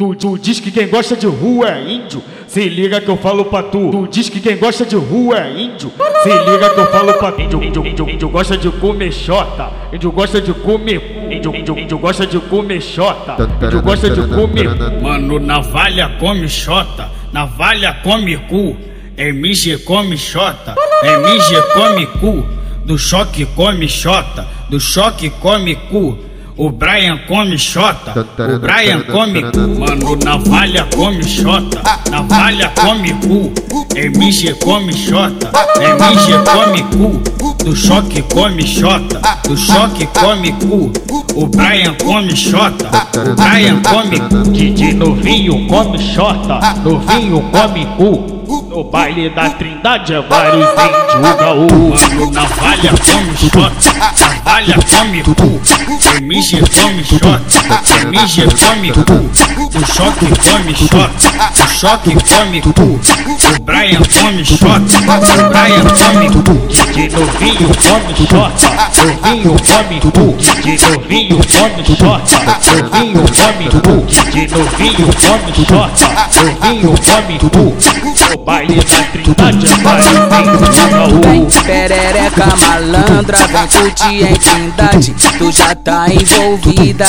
Tu, tu diz que quem gosta de rua é índio, se liga que eu falo pra tu. Tu diz que quem gosta de rua é índio, se liga que eu falo pra tu. Índio, índio, índio, índio gosta de comer xota, índio gosta de comer. Índio, índio, índio gosta de comer xota, índio gosta de comer. Mano, navalha come xota, navalha come cu, MG come xota, MG come cu, do choque come xota, do choque come cu. O Brian come xota, o Brian come cu, mano, navalha come xota, navalha come cu, MG come xota, MG come cu, do choque come xota, do choque come cu, o Brian come xota, o Brian come cu. DJ novinho come xota, novinho come cu. No baile da trindade é vários índios gaú. Mano, navalha come xota, navalha come cu, MG come xota, MG come cu, do choque come xota, do choque come cu, o Brian come xota, o Brian come cu. DJ novinho come xota, novinho come cu. DJ novinho come xota, novinho come cu. DJ novinho come xota, novinho come cu. No baile da trindade é índios gaú. Vem perereca malandra, vem curtir em trindade, tu já tá envolvida.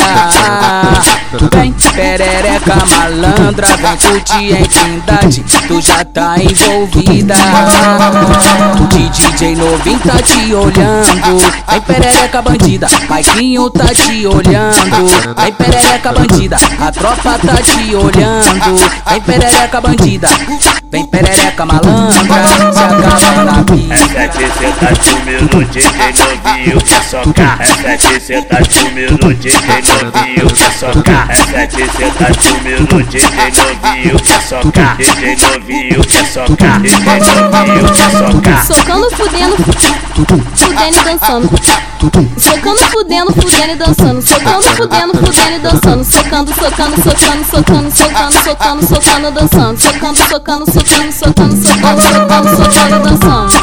Vem perereca malandra, vem curtir em trindade, tu já tá envolvida. De DJ novinho tá te olhando, vem perereca bandida, Maiquinho tá te olhando, vem perereca bandida, a tropa tá te olhando, vem perereca bandida, vem perereca malandra, É sete senta comigo, DJ novinho quer socar. É sete senta comigo, DJ novinho quer socar. É sete senta comigo, DJ novinho quer socar. DJ novinho quer socar. DJ novinho quer socar. Socando, fudendo, fudendo e dançando. Socando, fudendo, fudendo e dançando. Socando, fudendo, fudendo e dançando. Socando, socando, socando, socando, socando, socando, socando, dançando. Socando, socando, socando, socando, socando, socando, socando, dançando.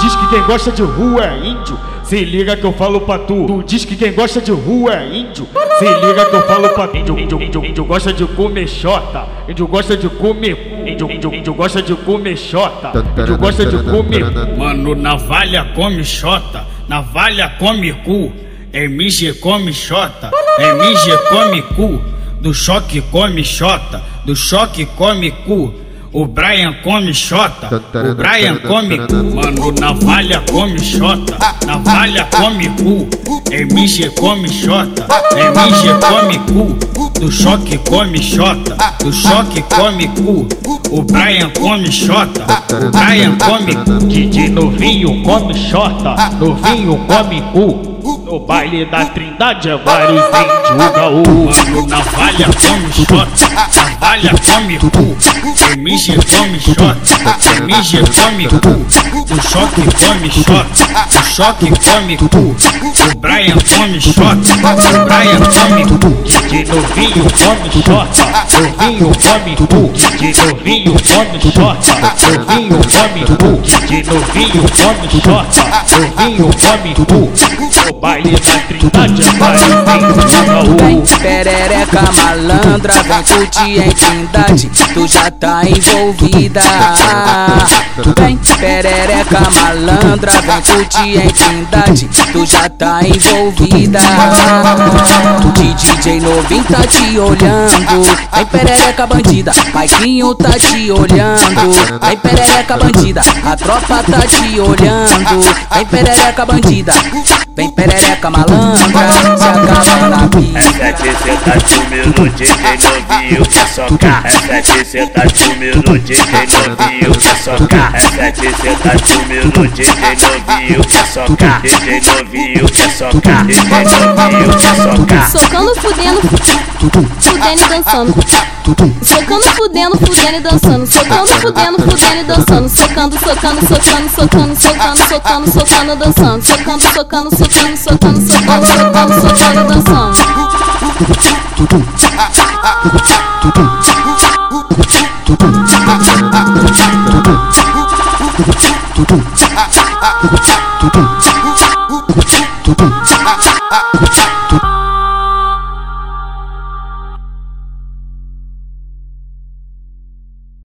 Diz que quem gosta de rua é índio, se liga que eu falo pra tu. Tu diz que quem gosta de rua é índio, se liga que eu falo pra tu. Índio, índio, índio, índio gosta de comer xota, índio gosta de comer. Índio, índio, índio gosta de comer xota, índio gosta de comer. Mano, navalha come xota, navalha come cu, MG come xota, MG come cu, do choque come xota, do choque come cu. O Brian come xota, o Brian come cu, mano, navalha come xota, navalha come cu, MG come xota, MG come cu, do choque come xota, do choque come cu, o Brian come xota, o Brian come cu. DJ novinho come xota, novinho come cu. No baile da trindade é vários índios gaú. Mano, navalha come xota, navalha come cu, MG come xota, MG come cu, do choque come xota, do choque come cu, o Brian come xota, o Brian come cu. DJ novinho come xota, novinho come cu. DJ novinho come xota, novinho come cu. DJ novinho come xota, novinho come cu. Baile da trindade é vários índios Vem perereca malandra, vem curtir em trindade, tu já tá envolvida. Vem. Perereca malandra, vem curtir em trindade, tu já tá envolvida. De DJ novinho tá te olhando, vem perereca bandida, Maiquinho tá te olhando, vem perereca bandida, a tropa tá te olhando, vem perereca bandida, vem perereca malandra, se acaba na É pista. sete senta comigo, DJ novinho quer socar. É sete senta comigo, DJ novinho quer socar. É sete senta comigo, DJ novinho quer socar. DJ novinho quer socar. DJ novinho quer socar. Socando, fudendo, fudendo e dançando. Socando, fudendo, fudendo e dançando. Socando, fudendo, fudendo e dançando. Socando, socando, socando, socando, socando, socando, socando, dançando. Socando, socando, socando, socando, socando, socando, socando, dançando. Tudo.